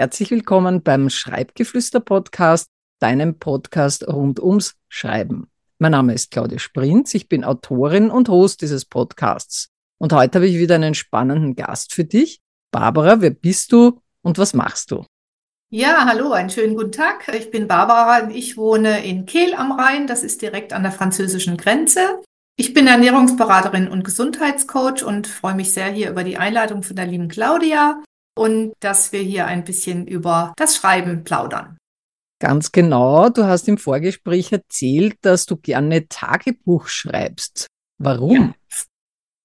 Herzlich willkommen beim Schreibgeflüster-Podcast, deinem Podcast rund ums Schreiben. Mein Name ist Claudia Sprinz, ich bin Autorin und Host dieses Podcasts. Und heute habe ich wieder einen spannenden Gast für dich. Barbara, wer bist du und was machst du? Ja, hallo, einen schönen guten Tag. Ich bin Barbara und ich wohne in Kehl am Rhein. Das ist direkt an der französischen Grenze. Ich bin Ernährungsberaterin und Gesundheitscoach und freue mich sehr hier über die Einladung von der lieben Claudia und dass wir hier ein bisschen über das Schreiben plaudern. Ganz genau. Du hast im Vorgespräch erzählt, dass du gerne Tagebuch schreibst. Warum? Ja.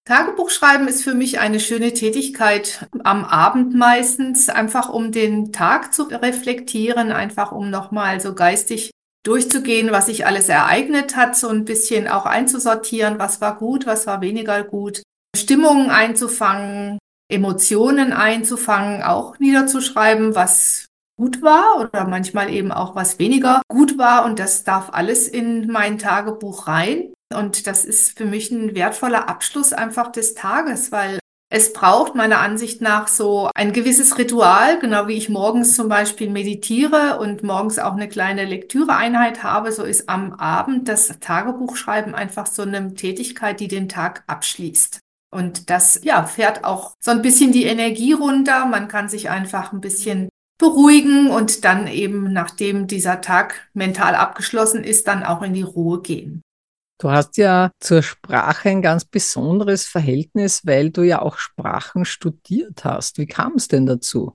Tagebuchschreiben ist für mich eine schöne Tätigkeit am Abend meistens, einfach um den Tag zu reflektieren, einfach um nochmal so geistig durchzugehen, was sich alles ereignet hat, so ein bisschen auch einzusortieren, was war gut, was war weniger gut, Stimmungen einzufangen, Emotionen einzufangen, auch niederzuschreiben, was gut war oder manchmal eben auch was weniger gut war. Und das darf alles in mein Tagebuch rein. Und das ist für mich ein wertvoller Abschluss einfach des Tages, weil es braucht meiner Ansicht nach so ein gewisses Ritual, genau wie ich morgens zum Beispiel meditiere und morgens auch eine kleine Lektüreeinheit habe, so ist am Abend das Tagebuchschreiben einfach so eine Tätigkeit, die den Tag abschließt. Und das, ja, fährt auch so ein bisschen die Energie runter. Man kann sich einfach ein bisschen beruhigen und dann eben, nachdem dieser Tag mental abgeschlossen ist, dann auch in die Ruhe gehen. Du hast ja zur Sprache ein ganz besonderes Verhältnis, weil du ja auch Sprachen studiert hast. Wie kam es denn dazu?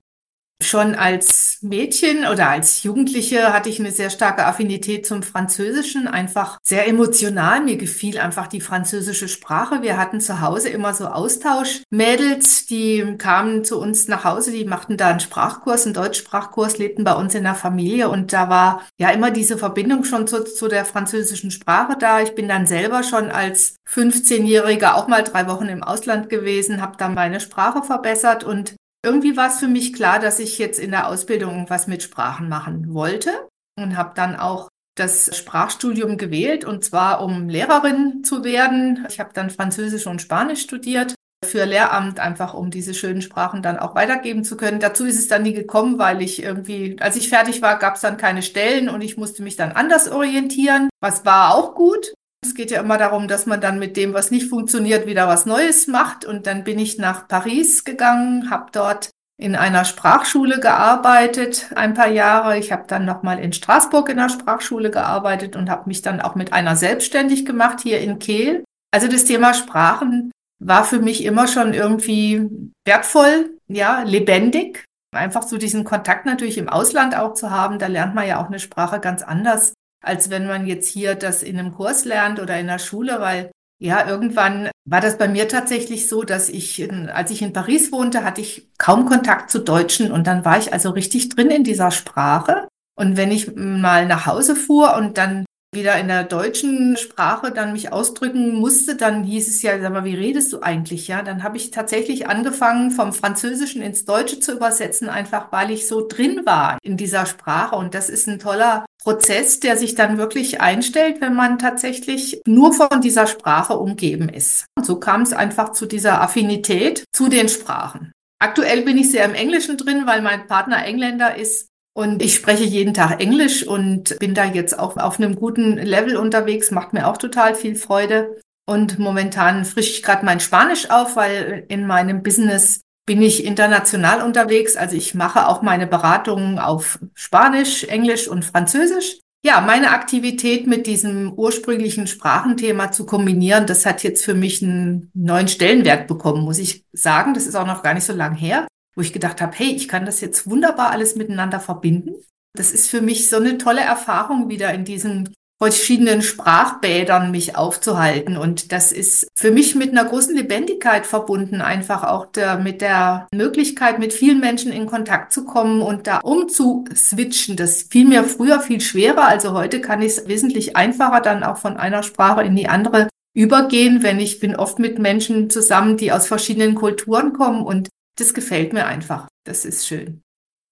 Schon als Mädchen oder als Jugendliche hatte ich eine sehr starke Affinität zum Französischen, einfach sehr emotional. Mir gefiel einfach die französische Sprache. Wir hatten zu Hause immer so Austauschmädels, die kamen zu uns nach Hause, die machten da einen Sprachkurs, einen Deutschsprachkurs, lebten bei uns in der Familie und da war ja immer diese Verbindung schon zu, zu der französischen Sprache da. Ich bin dann selber schon als 15-Jähriger auch mal drei Wochen im Ausland gewesen, habe dann meine Sprache verbessert und irgendwie war es für mich klar, dass ich jetzt in der Ausbildung was mit Sprachen machen wollte und habe dann auch das Sprachstudium gewählt und zwar um Lehrerin zu werden. Ich habe dann Französisch und Spanisch studiert für Lehramt, einfach um diese schönen Sprachen dann auch weitergeben zu können. Dazu ist es dann nie gekommen, weil ich irgendwie, als ich fertig war, gab es dann keine Stellen und ich musste mich dann anders orientieren. Was war auch gut. Es geht ja immer darum, dass man dann mit dem, was nicht funktioniert, wieder was Neues macht. Und dann bin ich nach Paris gegangen, habe dort in einer Sprachschule gearbeitet, ein paar Jahre. Ich habe dann nochmal in Straßburg in der Sprachschule gearbeitet und habe mich dann auch mit einer selbstständig gemacht hier in Kehl. Also das Thema Sprachen war für mich immer schon irgendwie wertvoll, ja, lebendig. Einfach so diesen Kontakt natürlich im Ausland auch zu haben, da lernt man ja auch eine Sprache ganz anders als wenn man jetzt hier das in einem Kurs lernt oder in der Schule, weil ja, irgendwann war das bei mir tatsächlich so, dass ich, als ich in Paris wohnte, hatte ich kaum Kontakt zu Deutschen und dann war ich also richtig drin in dieser Sprache. Und wenn ich mal nach Hause fuhr und dann wieder in der deutschen Sprache dann mich ausdrücken musste, dann hieß es ja, sag mal, wie redest du eigentlich? Ja, dann habe ich tatsächlich angefangen, vom Französischen ins Deutsche zu übersetzen, einfach weil ich so drin war in dieser Sprache. Und das ist ein toller Prozess, der sich dann wirklich einstellt, wenn man tatsächlich nur von dieser Sprache umgeben ist. Und so kam es einfach zu dieser Affinität zu den Sprachen. Aktuell bin ich sehr im Englischen drin, weil mein Partner Engländer ist und ich spreche jeden Tag Englisch und bin da jetzt auch auf einem guten Level unterwegs, macht mir auch total viel Freude. Und momentan frische ich gerade mein Spanisch auf, weil in meinem Business bin ich international unterwegs. Also ich mache auch meine Beratungen auf Spanisch, Englisch und Französisch. Ja, meine Aktivität mit diesem ursprünglichen Sprachenthema zu kombinieren, das hat jetzt für mich einen neuen Stellenwert bekommen, muss ich sagen. Das ist auch noch gar nicht so lang her wo ich gedacht habe, hey, ich kann das jetzt wunderbar alles miteinander verbinden. Das ist für mich so eine tolle Erfahrung, wieder in diesen verschiedenen Sprachbädern mich aufzuhalten. Und das ist für mich mit einer großen Lebendigkeit verbunden, einfach auch der, mit der Möglichkeit, mit vielen Menschen in Kontakt zu kommen und da umzuswitchen. Das fiel mir früher viel schwerer. Also heute kann ich es wesentlich einfacher dann auch von einer Sprache in die andere übergehen, wenn ich bin oft mit Menschen zusammen, die aus verschiedenen Kulturen kommen und das gefällt mir einfach. Das ist schön.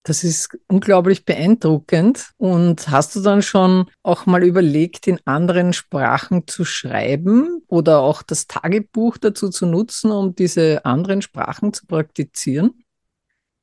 Das ist unglaublich beeindruckend. Und hast du dann schon auch mal überlegt, in anderen Sprachen zu schreiben oder auch das Tagebuch dazu zu nutzen, um diese anderen Sprachen zu praktizieren?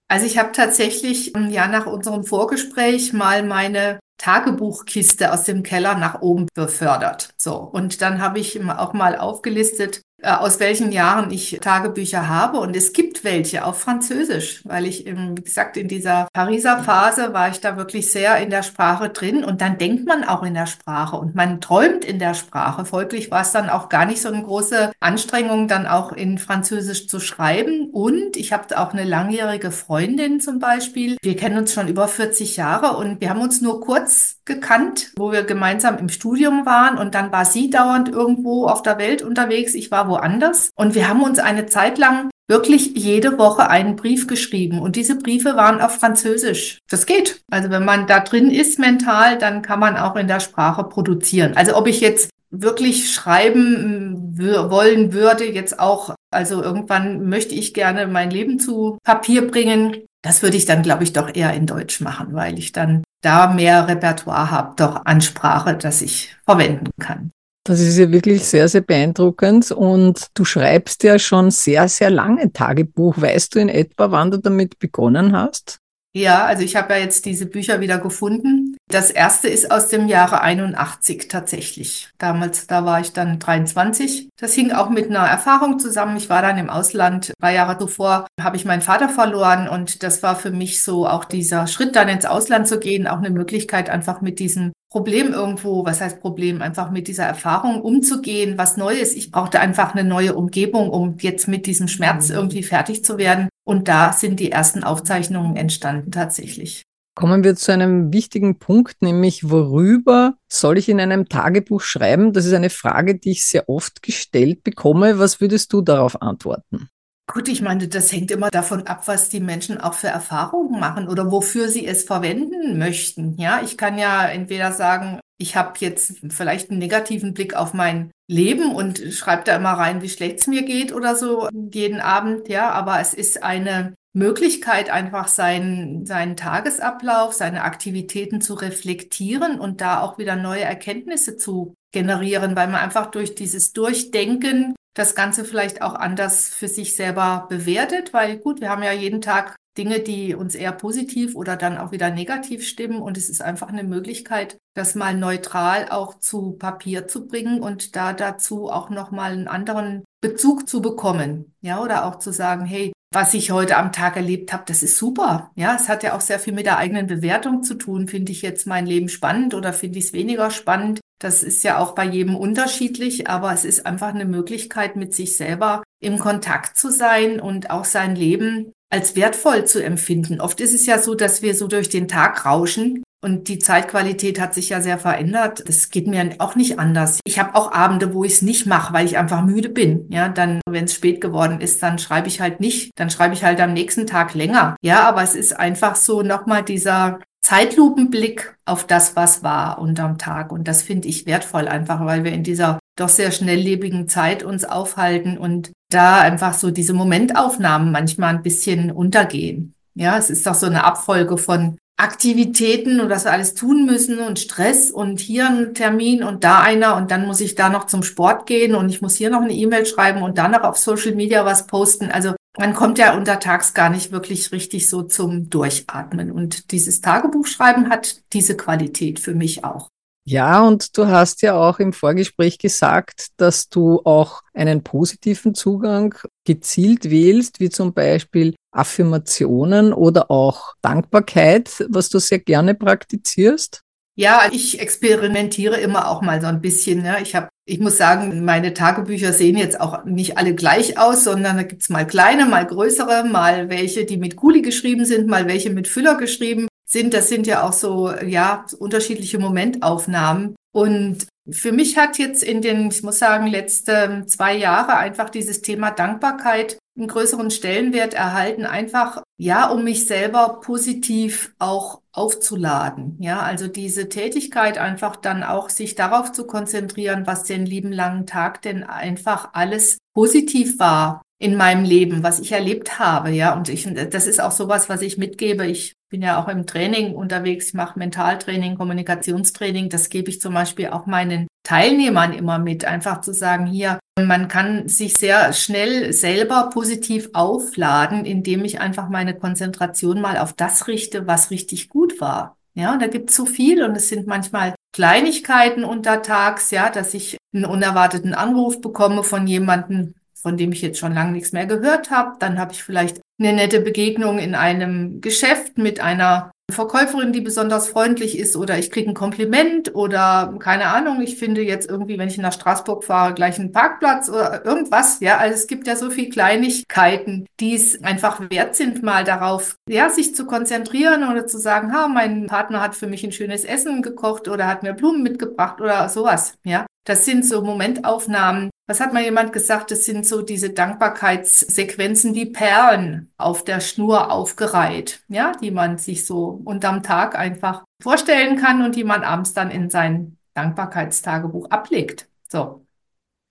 Also ich habe tatsächlich ja nach unserem Vorgespräch mal meine Tagebuchkiste aus dem Keller nach oben befördert. So. Und dann habe ich auch mal aufgelistet, aus welchen Jahren ich Tagebücher habe. Und es gibt welche auf Französisch, weil ich, wie gesagt, in dieser Pariser Phase war ich da wirklich sehr in der Sprache drin. Und dann denkt man auch in der Sprache und man träumt in der Sprache. Folglich war es dann auch gar nicht so eine große Anstrengung, dann auch in Französisch zu schreiben. Und ich habe auch eine langjährige Freundin zum Beispiel. Wir kennen uns schon über 40 Jahre und wir haben uns nur kurz gekannt, wo wir gemeinsam im Studium waren. Und dann war sie dauernd irgendwo auf der Welt unterwegs. Ich war woanders. Und wir haben uns eine Zeit lang wirklich jede Woche einen Brief geschrieben. Und diese Briefe waren auf Französisch. Das geht. Also wenn man da drin ist mental, dann kann man auch in der Sprache produzieren. Also ob ich jetzt wirklich schreiben wollen würde, jetzt auch, also irgendwann möchte ich gerne mein Leben zu Papier bringen. Das würde ich dann, glaube ich, doch eher in Deutsch machen, weil ich dann da mehr Repertoire habe, doch an Sprache, das ich verwenden kann. Das ist ja wirklich sehr, sehr beeindruckend. Und du schreibst ja schon sehr, sehr lange Tagebuch. Weißt du in etwa, wann du damit begonnen hast? Ja, also ich habe ja jetzt diese Bücher wieder gefunden. Das erste ist aus dem Jahre 81 tatsächlich. Damals, da war ich dann 23. Das hing auch mit einer Erfahrung zusammen. Ich war dann im Ausland. Drei Jahre zuvor habe ich meinen Vater verloren und das war für mich so auch dieser Schritt dann ins Ausland zu gehen, auch eine Möglichkeit einfach mit diesem Problem irgendwo, was heißt Problem, einfach mit dieser Erfahrung umzugehen, was Neues. Ich brauchte einfach eine neue Umgebung, um jetzt mit diesem Schmerz mhm. irgendwie fertig zu werden. Und da sind die ersten Aufzeichnungen entstanden tatsächlich. Kommen wir zu einem wichtigen Punkt, nämlich worüber soll ich in einem Tagebuch schreiben? Das ist eine Frage, die ich sehr oft gestellt bekomme. Was würdest du darauf antworten? Gut, ich meine, das hängt immer davon ab, was die Menschen auch für Erfahrungen machen oder wofür sie es verwenden möchten. Ja, ich kann ja entweder sagen, ich habe jetzt vielleicht einen negativen Blick auf mein Leben und schreibe da immer rein, wie schlecht es mir geht oder so jeden Abend. Ja, aber es ist eine Möglichkeit, einfach seinen, seinen Tagesablauf, seine Aktivitäten zu reflektieren und da auch wieder neue Erkenntnisse zu generieren, weil man einfach durch dieses Durchdenken das Ganze vielleicht auch anders für sich selber bewertet, weil gut, wir haben ja jeden Tag Dinge, die uns eher positiv oder dann auch wieder negativ stimmen. Und es ist einfach eine Möglichkeit, das mal neutral auch zu Papier zu bringen und da dazu auch nochmal einen anderen Bezug zu bekommen. Ja, oder auch zu sagen, hey, was ich heute am Tag erlebt habe, das ist super. Ja, es hat ja auch sehr viel mit der eigenen Bewertung zu tun. Finde ich jetzt mein Leben spannend oder finde ich es weniger spannend? Das ist ja auch bei jedem unterschiedlich, aber es ist einfach eine Möglichkeit, mit sich selber im Kontakt zu sein und auch sein Leben als wertvoll zu empfinden. Oft ist es ja so, dass wir so durch den Tag rauschen und die Zeitqualität hat sich ja sehr verändert. Das geht mir auch nicht anders. Ich habe auch Abende, wo ich es nicht mache, weil ich einfach müde bin. Ja, dann, wenn es spät geworden ist, dann schreibe ich halt nicht. Dann schreibe ich halt am nächsten Tag länger. Ja, aber es ist einfach so nochmal dieser Zeitlupenblick auf das, was war unterm Tag. Und das finde ich wertvoll einfach, weil wir in dieser doch sehr schnelllebigen Zeit uns aufhalten und da einfach so diese Momentaufnahmen manchmal ein bisschen untergehen. Ja, es ist doch so eine Abfolge von Aktivitäten und was wir alles tun müssen und Stress und hier ein Termin und da einer und dann muss ich da noch zum Sport gehen und ich muss hier noch eine E-Mail schreiben und dann noch auf Social Media was posten. Also man kommt ja untertags gar nicht wirklich richtig so zum Durchatmen. Und dieses Tagebuchschreiben hat diese Qualität für mich auch. Ja, und du hast ja auch im Vorgespräch gesagt, dass du auch einen positiven Zugang gezielt wählst, wie zum Beispiel Affirmationen oder auch Dankbarkeit, was du sehr gerne praktizierst. Ja, ich experimentiere immer auch mal so ein bisschen. Ne? Ich habe, ich muss sagen, meine Tagebücher sehen jetzt auch nicht alle gleich aus, sondern da gibt's mal kleine, mal größere, mal welche, die mit Kuli geschrieben sind, mal welche mit Füller geschrieben sind. Das sind ja auch so, ja, unterschiedliche Momentaufnahmen. Und für mich hat jetzt in den, ich muss sagen, letzten zwei Jahre einfach dieses Thema Dankbarkeit einen größeren Stellenwert erhalten, einfach, ja, um mich selber positiv auch aufzuladen. Ja, also diese Tätigkeit einfach dann auch sich darauf zu konzentrieren, was den lieben langen Tag denn einfach alles positiv war in meinem Leben, was ich erlebt habe, ja. Und ich, das ist auch sowas, was ich mitgebe. Ich bin ja auch im Training unterwegs, ich mache Mentaltraining, Kommunikationstraining. Das gebe ich zum Beispiel auch meinen Teilnehmern immer mit, einfach zu sagen, hier, man kann sich sehr schnell selber positiv aufladen, indem ich einfach meine Konzentration mal auf das richte, was richtig gut war. Ja, und da gibt es so viel und es sind manchmal Kleinigkeiten untertags, ja, dass ich einen unerwarteten Anruf bekomme von jemandem, von dem ich jetzt schon lange nichts mehr gehört habe. Dann habe ich vielleicht eine nette Begegnung in einem Geschäft mit einer Verkäuferin, die besonders freundlich ist oder ich kriege ein Kompliment oder keine Ahnung, ich finde jetzt irgendwie, wenn ich nach Straßburg fahre, gleich einen Parkplatz oder irgendwas. Ja, also es gibt ja so viel Kleinigkeiten, die es einfach wert sind, mal darauf, ja, sich zu konzentrieren oder zu sagen, ha, mein Partner hat für mich ein schönes Essen gekocht oder hat mir Blumen mitgebracht oder sowas. Ja, das sind so Momentaufnahmen. Was hat mal jemand gesagt? Das sind so diese Dankbarkeitssequenzen wie Perlen auf der Schnur aufgereiht, ja, die man sich so unterm Tag einfach vorstellen kann und die man abends dann in sein Dankbarkeitstagebuch ablegt. So.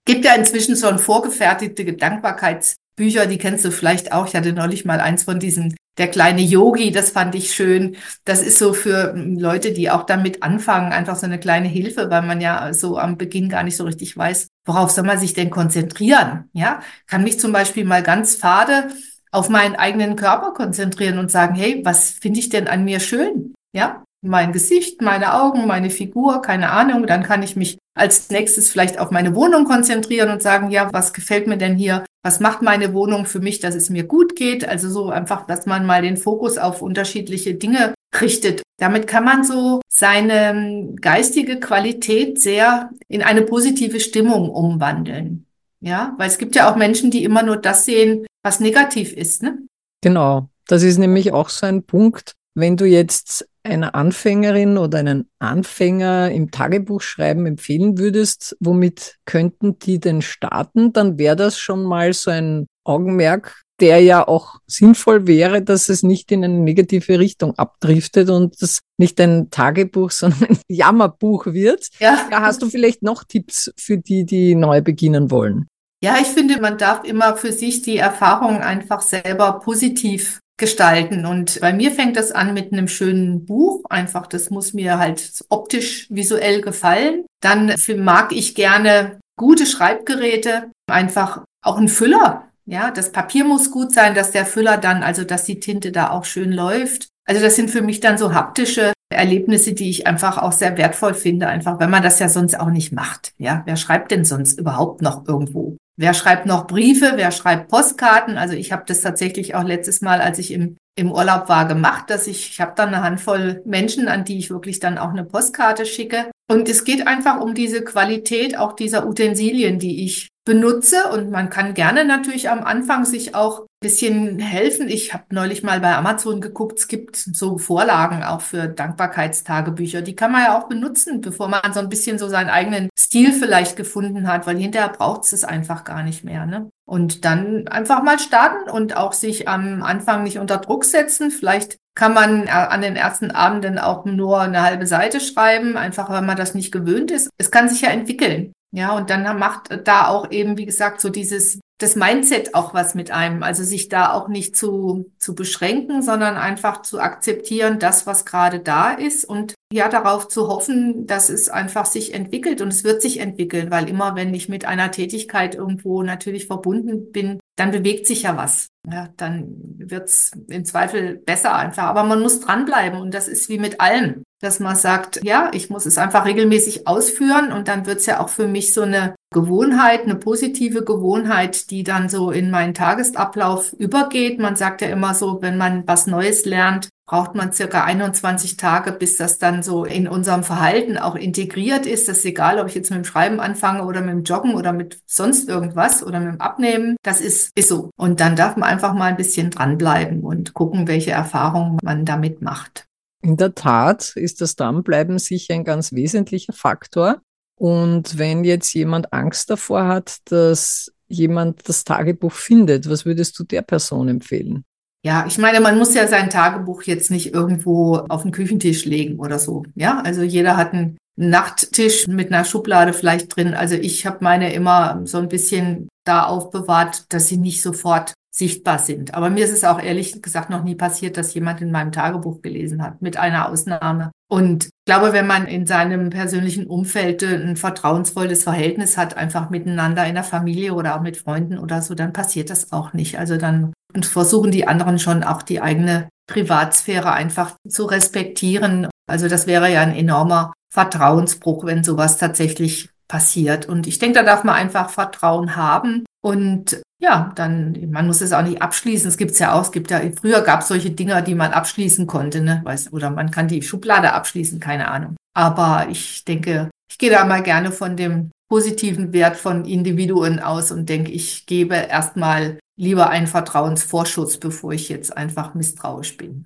Gibt ja inzwischen schon vorgefertigte Dankbarkeitsbücher, die kennst du vielleicht auch. Ich hatte neulich mal eins von diesen der kleine Yogi, das fand ich schön. Das ist so für hm, Leute, die auch damit anfangen, einfach so eine kleine Hilfe, weil man ja so am Beginn gar nicht so richtig weiß, worauf soll man sich denn konzentrieren? Ja, kann mich zum Beispiel mal ganz fade auf meinen eigenen Körper konzentrieren und sagen, hey, was finde ich denn an mir schön? Ja, mein Gesicht, meine Augen, meine Figur, keine Ahnung. Dann kann ich mich als nächstes vielleicht auf meine Wohnung konzentrieren und sagen, ja, was gefällt mir denn hier? Was macht meine Wohnung für mich, dass es mir gut geht? Also so einfach, dass man mal den Fokus auf unterschiedliche Dinge richtet. Damit kann man so seine geistige Qualität sehr in eine positive Stimmung umwandeln. Ja, weil es gibt ja auch Menschen, die immer nur das sehen, was negativ ist, ne? Genau. Das ist nämlich auch so ein Punkt, wenn du jetzt einer Anfängerin oder einen Anfänger im Tagebuchschreiben empfehlen würdest, womit könnten die denn starten, dann wäre das schon mal so ein Augenmerk, der ja auch sinnvoll wäre, dass es nicht in eine negative Richtung abdriftet und das nicht ein Tagebuch, sondern ein Jammerbuch wird. Ja. ja hast du vielleicht noch Tipps für die, die neu beginnen wollen? Ja, ich finde, man darf immer für sich die Erfahrung einfach selber positiv gestalten. Und bei mir fängt das an mit einem schönen Buch. Einfach, das muss mir halt optisch, visuell gefallen. Dann mag ich gerne gute Schreibgeräte, einfach auch ein Füller. Ja, das Papier muss gut sein, dass der Füller dann, also dass die Tinte da auch schön läuft. Also das sind für mich dann so haptische Erlebnisse, die ich einfach auch sehr wertvoll finde, einfach, wenn man das ja sonst auch nicht macht. Ja, wer schreibt denn sonst überhaupt noch irgendwo? Wer schreibt noch Briefe? Wer schreibt Postkarten? Also ich habe das tatsächlich auch letztes Mal, als ich im, im Urlaub war, gemacht, dass ich, ich habe dann eine Handvoll Menschen, an die ich wirklich dann auch eine Postkarte schicke. Und es geht einfach um diese Qualität auch dieser Utensilien, die ich benutze. Und man kann gerne natürlich am Anfang sich auch bisschen helfen. Ich habe neulich mal bei Amazon geguckt, es gibt so Vorlagen auch für Dankbarkeitstagebücher. Die kann man ja auch benutzen, bevor man so ein bisschen so seinen eigenen Stil vielleicht gefunden hat, weil hinterher braucht es einfach gar nicht mehr. Ne? Und dann einfach mal starten und auch sich am Anfang nicht unter Druck setzen. Vielleicht kann man an den ersten Abenden auch nur eine halbe Seite schreiben, einfach weil man das nicht gewöhnt ist. Es kann sich ja entwickeln. Ja, und dann macht da auch eben, wie gesagt, so dieses, das Mindset auch was mit einem. Also sich da auch nicht zu, zu beschränken, sondern einfach zu akzeptieren, das, was gerade da ist und ja, darauf zu hoffen, dass es einfach sich entwickelt und es wird sich entwickeln, weil immer, wenn ich mit einer Tätigkeit irgendwo natürlich verbunden bin, dann bewegt sich ja was. Ja, dann wird's im Zweifel besser einfach. Aber man muss dranbleiben und das ist wie mit allem dass man sagt, ja, ich muss es einfach regelmäßig ausführen und dann wird es ja auch für mich so eine Gewohnheit, eine positive Gewohnheit, die dann so in meinen Tagesablauf übergeht. Man sagt ja immer so, wenn man was Neues lernt, braucht man circa 21 Tage, bis das dann so in unserem Verhalten auch integriert ist. Das ist egal, ob ich jetzt mit dem Schreiben anfange oder mit dem Joggen oder mit sonst irgendwas oder mit dem Abnehmen. Das ist, ist so. Und dann darf man einfach mal ein bisschen dranbleiben und gucken, welche Erfahrungen man damit macht. In der Tat ist das Dranbleiben sicher ein ganz wesentlicher Faktor. Und wenn jetzt jemand Angst davor hat, dass jemand das Tagebuch findet, was würdest du der Person empfehlen? Ja, ich meine, man muss ja sein Tagebuch jetzt nicht irgendwo auf den Küchentisch legen oder so. Ja, also jeder hat einen Nachttisch mit einer Schublade vielleicht drin. Also ich habe meine immer so ein bisschen da aufbewahrt, dass sie nicht sofort sichtbar sind. Aber mir ist es auch ehrlich gesagt noch nie passiert, dass jemand in meinem Tagebuch gelesen hat, mit einer Ausnahme. Und ich glaube, wenn man in seinem persönlichen Umfeld ein vertrauensvolles Verhältnis hat, einfach miteinander in der Familie oder auch mit Freunden oder so, dann passiert das auch nicht. Also dann versuchen die anderen schon auch die eigene Privatsphäre einfach zu respektieren. Also das wäre ja ein enormer Vertrauensbruch, wenn sowas tatsächlich passiert. Und ich denke, da darf man einfach Vertrauen haben. Und ja, dann, man muss es auch nicht abschließen. Es gibt es ja auch, es gibt ja, früher gab es solche Dinger, die man abschließen konnte, ne? Weiß, oder man kann die Schublade abschließen, keine Ahnung. Aber ich denke, ich gehe da mal gerne von dem positiven Wert von Individuen aus und denke, ich gebe erstmal lieber einen Vertrauensvorschuss, bevor ich jetzt einfach misstrauisch bin.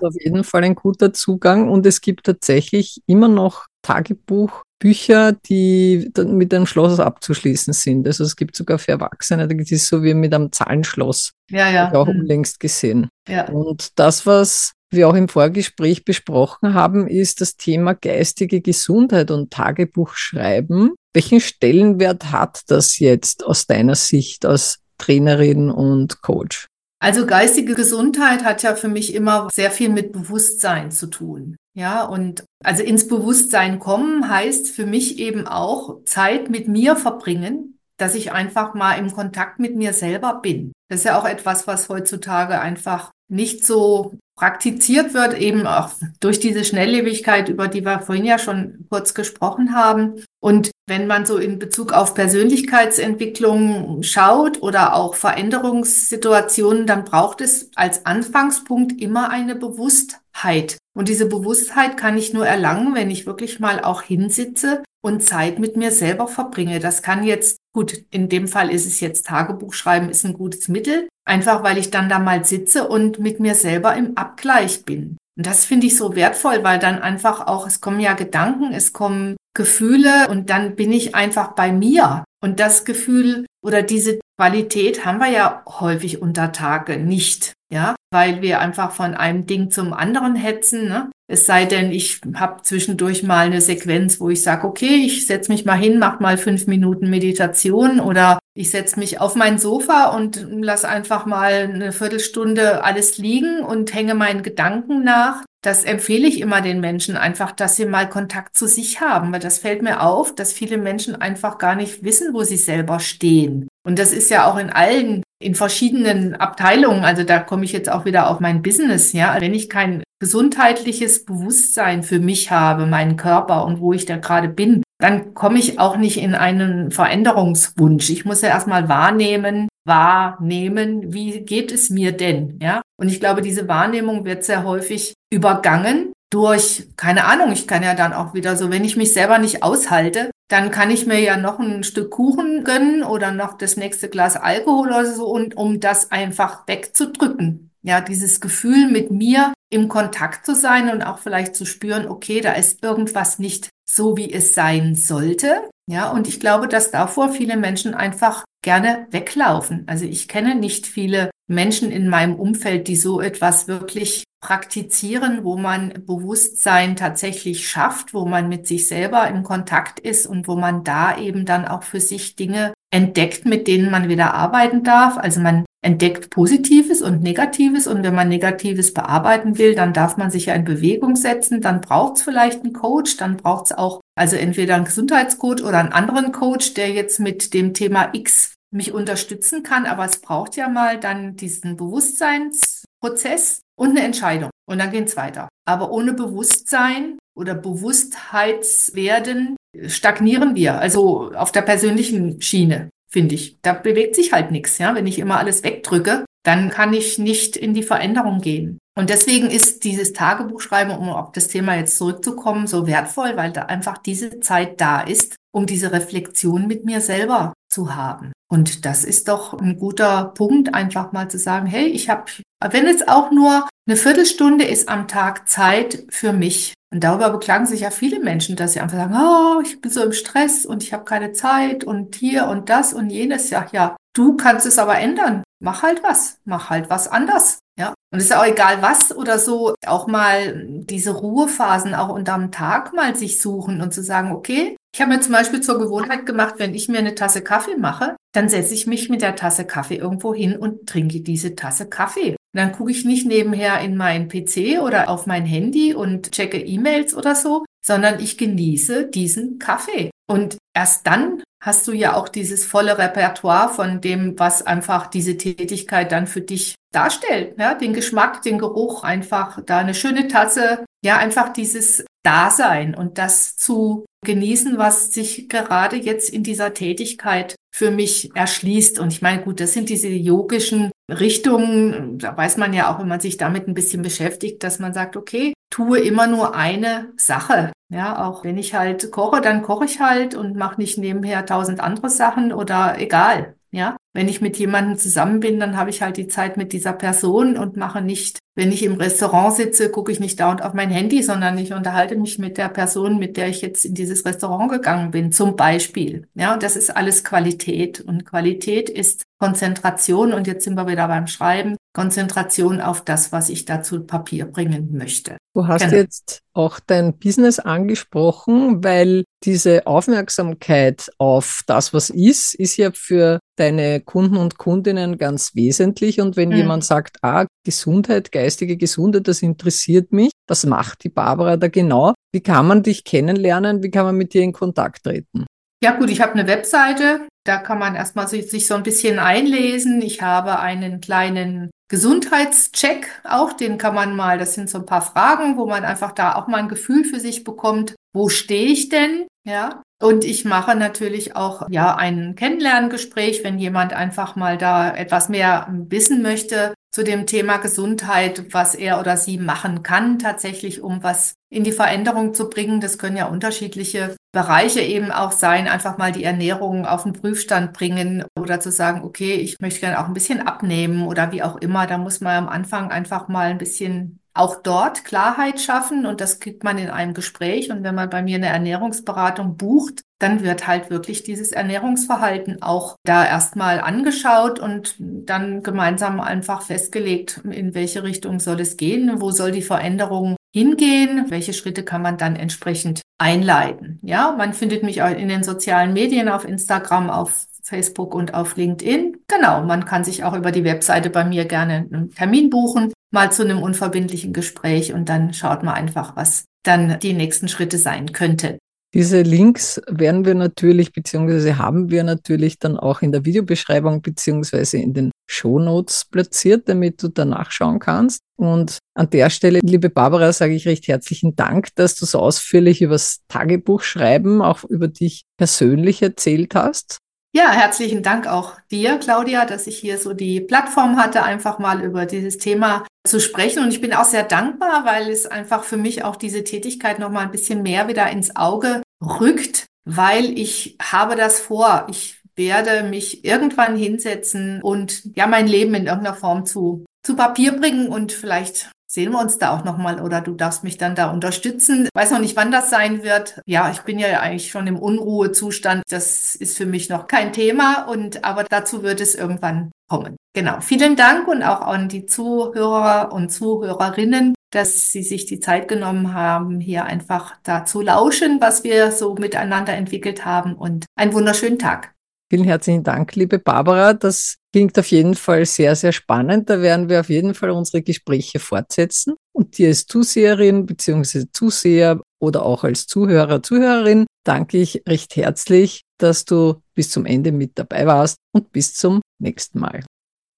Auf jeden Fall ein guter Zugang und es gibt tatsächlich immer noch Tagebuchbücher, die mit einem Schloss abzuschließen sind. Also es gibt sogar für Erwachsene, das ist so wie mit einem Zahlenschloss. Ja, ja. Ich auch hm. unlängst gesehen. Ja. Und das, was wir auch im Vorgespräch besprochen haben, ist das Thema geistige Gesundheit und Tagebuchschreiben. Welchen Stellenwert hat das jetzt aus deiner Sicht als Trainerin und Coach? Also geistige Gesundheit hat ja für mich immer sehr viel mit Bewusstsein zu tun. Ja, und also ins Bewusstsein kommen heißt für mich eben auch Zeit mit mir verbringen, dass ich einfach mal im Kontakt mit mir selber bin. Das ist ja auch etwas, was heutzutage einfach nicht so praktiziert wird, eben auch durch diese Schnelllebigkeit, über die wir vorhin ja schon kurz gesprochen haben. Und wenn man so in Bezug auf Persönlichkeitsentwicklung schaut oder auch Veränderungssituationen, dann braucht es als Anfangspunkt immer eine Bewusstheit. Und diese Bewusstheit kann ich nur erlangen, wenn ich wirklich mal auch hinsitze und Zeit mit mir selber verbringe. Das kann jetzt, gut, in dem Fall ist es jetzt Tagebuch schreiben, ist ein gutes Mittel, einfach weil ich dann da mal sitze und mit mir selber im Abgleich bin. Und das finde ich so wertvoll, weil dann einfach auch, es kommen ja Gedanken, es kommen Gefühle und dann bin ich einfach bei mir. Und das Gefühl oder diese Qualität haben wir ja häufig unter Tage nicht, ja, weil wir einfach von einem Ding zum anderen hetzen. Ne? Es sei denn, ich habe zwischendurch mal eine Sequenz, wo ich sage, okay, ich setze mich mal hin, mach mal fünf Minuten Meditation oder ich setze mich auf mein Sofa und lass einfach mal eine Viertelstunde alles liegen und hänge meinen Gedanken nach. Das empfehle ich immer den Menschen einfach, dass sie mal Kontakt zu sich haben, weil das fällt mir auf, dass viele Menschen einfach gar nicht wissen, wo sie selber stehen. Und das ist ja auch in allen, in verschiedenen Abteilungen. Also da komme ich jetzt auch wieder auf mein Business. Ja, wenn ich kein gesundheitliches Bewusstsein für mich habe, meinen Körper und wo ich da gerade bin, dann komme ich auch nicht in einen Veränderungswunsch. Ich muss ja erstmal wahrnehmen, wahrnehmen, wie geht es mir denn? Ja, und ich glaube, diese Wahrnehmung wird sehr häufig übergangen durch, keine Ahnung, ich kann ja dann auch wieder so, wenn ich mich selber nicht aushalte, dann kann ich mir ja noch ein Stück Kuchen gönnen oder noch das nächste Glas Alkohol oder so und um das einfach wegzudrücken. Ja, dieses Gefühl mit mir im Kontakt zu sein und auch vielleicht zu spüren, okay, da ist irgendwas nicht so, wie es sein sollte. Ja, und ich glaube, dass davor viele Menschen einfach gerne weglaufen. Also ich kenne nicht viele Menschen in meinem Umfeld, die so etwas wirklich praktizieren, wo man Bewusstsein tatsächlich schafft, wo man mit sich selber im Kontakt ist und wo man da eben dann auch für sich Dinge entdeckt, mit denen man wieder arbeiten darf. Also man entdeckt Positives und Negatives. Und wenn man Negatives bearbeiten will, dann darf man sich ja in Bewegung setzen, dann braucht es vielleicht einen Coach, dann braucht es auch also entweder einen Gesundheitscoach oder einen anderen Coach, der jetzt mit dem Thema X mich unterstützen kann, aber es braucht ja mal dann diesen Bewusstseinsprozess und eine Entscheidung. Und dann geht's weiter. Aber ohne Bewusstsein oder Bewusstheitswerden stagnieren wir, also auf der persönlichen Schiene, finde ich. Da bewegt sich halt nichts, ja, wenn ich immer alles wegdrücke, dann kann ich nicht in die Veränderung gehen. Und deswegen ist dieses Tagebuchschreiben, um auf das Thema jetzt zurückzukommen, so wertvoll, weil da einfach diese Zeit da ist, um diese Reflexion mit mir selber zu haben. Und das ist doch ein guter Punkt, einfach mal zu sagen, hey, ich habe, wenn es auch nur eine Viertelstunde ist am Tag Zeit für mich. Und darüber beklagen sich ja viele Menschen, dass sie einfach sagen, oh, ich bin so im Stress und ich habe keine Zeit und hier und das und jenes. Ja, ja, du kannst es aber ändern. Mach halt was. Mach halt was anders. Ja. Und es ist auch egal was oder so, auch mal diese Ruhephasen auch unterm Tag mal sich suchen und zu sagen, okay, ich habe mir zum Beispiel zur Gewohnheit gemacht, wenn ich mir eine Tasse Kaffee mache, dann setze ich mich mit der Tasse Kaffee irgendwo hin und trinke diese Tasse Kaffee. Dann gucke ich nicht nebenher in meinen PC oder auf mein Handy und checke E-Mails oder so, sondern ich genieße diesen Kaffee. Und erst dann hast du ja auch dieses volle Repertoire von dem, was einfach diese Tätigkeit dann für dich darstellt. Ja, den Geschmack, den Geruch, einfach da eine schöne Tasse, ja, einfach dieses Dasein und das zu genießen, was sich gerade jetzt in dieser Tätigkeit für mich erschließt. Und ich meine, gut, das sind diese yogischen Richtungen. Da weiß man ja auch, wenn man sich damit ein bisschen beschäftigt, dass man sagt, okay, tue immer nur eine Sache. Ja, auch wenn ich halt koche, dann koche ich halt und mache nicht nebenher tausend andere Sachen oder egal. Ja, wenn ich mit jemandem zusammen bin, dann habe ich halt die Zeit mit dieser Person und mache nicht, wenn ich im Restaurant sitze, gucke ich nicht dauernd auf mein Handy, sondern ich unterhalte mich mit der Person, mit der ich jetzt in dieses Restaurant gegangen bin, zum Beispiel. Ja, und das ist alles Qualität. Und Qualität ist Konzentration. Und jetzt sind wir wieder beim Schreiben. Konzentration auf das, was ich da zu Papier bringen möchte. Du hast genau. jetzt auch dein Business angesprochen, weil diese Aufmerksamkeit auf das, was ist, ist ja für deine Kunden und Kundinnen ganz wesentlich. Und wenn mhm. jemand sagt, ah, Gesundheit, geistige Gesundheit, das interessiert mich, was macht die Barbara da genau? Wie kann man dich kennenlernen? Wie kann man mit dir in Kontakt treten? Ja gut, ich habe eine Webseite, da kann man erstmal sich, sich so ein bisschen einlesen. Ich habe einen kleinen Gesundheitscheck auch, den kann man mal, das sind so ein paar Fragen, wo man einfach da auch mal ein Gefühl für sich bekommt, wo stehe ich denn? Ja. Und ich mache natürlich auch, ja, ein Kennenlerngespräch, wenn jemand einfach mal da etwas mehr wissen möchte zu dem Thema Gesundheit, was er oder sie machen kann, tatsächlich, um was in die Veränderung zu bringen. Das können ja unterschiedliche Bereiche eben auch sein, einfach mal die Ernährung auf den Prüfstand bringen oder zu sagen, okay, ich möchte gerne auch ein bisschen abnehmen oder wie auch immer. Da muss man am Anfang einfach mal ein bisschen auch dort Klarheit schaffen und das kriegt man in einem Gespräch. Und wenn man bei mir eine Ernährungsberatung bucht, dann wird halt wirklich dieses Ernährungsverhalten auch da erstmal angeschaut und dann gemeinsam einfach festgelegt, in welche Richtung soll es gehen, wo soll die Veränderung hingehen, welche Schritte kann man dann entsprechend einleiten. Ja, man findet mich auch in den sozialen Medien, auf Instagram, auf Facebook und auf LinkedIn. Genau, man kann sich auch über die Webseite bei mir gerne einen Termin buchen, mal zu einem unverbindlichen Gespräch und dann schaut man einfach, was dann die nächsten Schritte sein könnte. Diese Links werden wir natürlich, beziehungsweise haben wir natürlich dann auch in der Videobeschreibung, beziehungsweise in den Show Notes platziert, damit du da nachschauen kannst. Und an der Stelle, liebe Barbara, sage ich recht herzlichen Dank, dass du so ausführlich übers Tagebuch schreiben, auch über dich persönlich erzählt hast. Ja, herzlichen Dank auch dir, Claudia, dass ich hier so die Plattform hatte, einfach mal über dieses Thema zu sprechen. Und ich bin auch sehr dankbar, weil es einfach für mich auch diese Tätigkeit noch mal ein bisschen mehr wieder ins Auge rückt, weil ich habe das vor. Ich werde mich irgendwann hinsetzen und ja, mein Leben in irgendeiner Form zu, zu Papier bringen und vielleicht sehen wir uns da auch nochmal oder du darfst mich dann da unterstützen. Weiß noch nicht, wann das sein wird. Ja, ich bin ja eigentlich schon im Unruhezustand. Das ist für mich noch kein Thema und aber dazu wird es irgendwann kommen. Genau. Vielen Dank und auch an die Zuhörer und Zuhörerinnen, dass Sie sich die Zeit genommen haben, hier einfach da zu lauschen, was wir so miteinander entwickelt haben und einen wunderschönen Tag. Vielen herzlichen Dank, liebe Barbara. Das klingt auf jeden Fall sehr, sehr spannend. Da werden wir auf jeden Fall unsere Gespräche fortsetzen. Und dir als Zuseherin bzw. Zuseher oder auch als Zuhörer, Zuhörerin danke ich recht herzlich, dass du bis zum Ende mit dabei warst und bis zum nächsten Mal.